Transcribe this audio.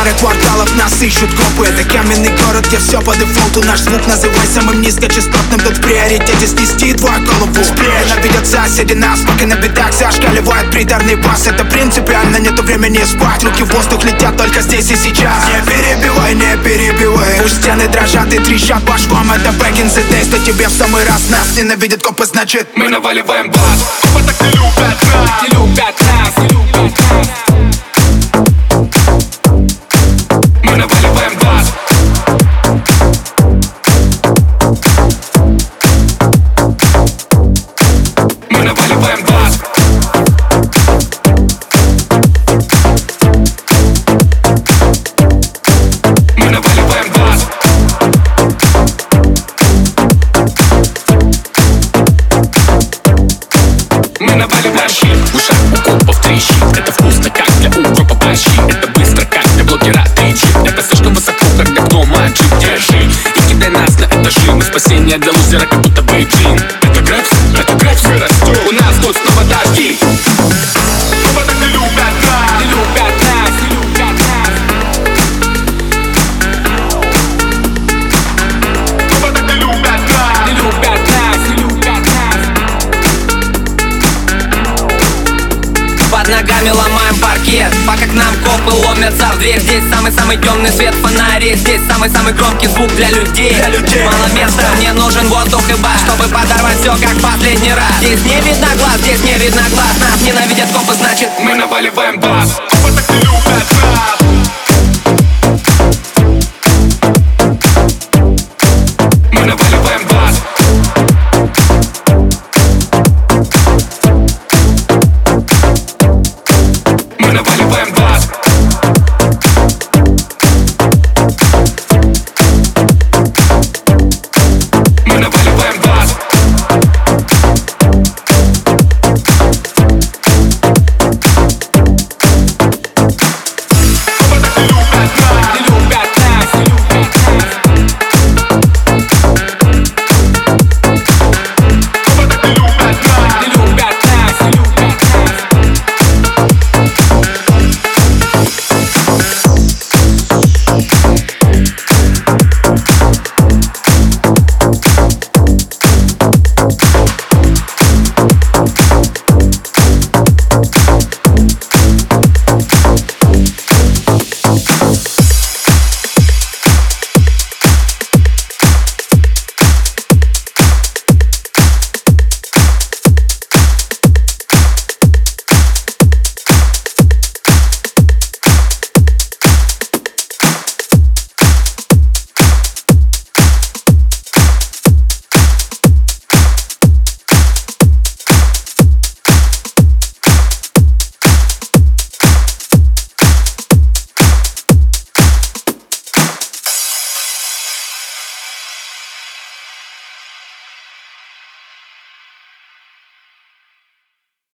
Пара кварталов нас ищут копы. Это каменный город, где все по дефолту. Наш звук называй самым низкочастотным. Тут в приоритете снести твою голову. Ненавидят соседи нас, пока на бедах Зашкаливает приторный бас Это принципиально, нету времени спать. Руки в воздух летят только здесь и сейчас. Не перебивай, не перебивай. Пусть стены дрожат и трещат по швам. Это back in the days, то тебе в самый раз Нас ненавидят копы, значит Мы наваливаем бас Копы так не любят нас. Не любят нас, не любят нас Наваливаем бас. Мы наваливаем бас. Мы наваливаем щит. В ушах Это вкусно, как для укропа борщи Это быстро, как для блогера 3G Это слишком высоко, как окно маджи Держи. И кидай нас на этажи. Мы спасение для лузера, как будто Бейджин ногами ломаем паркет. Пока к нам копы ломятся в дверь. Здесь самый-самый темный свет фонари. Здесь самый-самый громкий звук для людей. Для людей. Мало места, мне нужен воздух и бас Чтобы подорвать все как последний раз. Здесь не видно глаз, здесь не видно глаз. Нас ненавидят копы, значит Мы наваливаем бас. Копы так не любят нас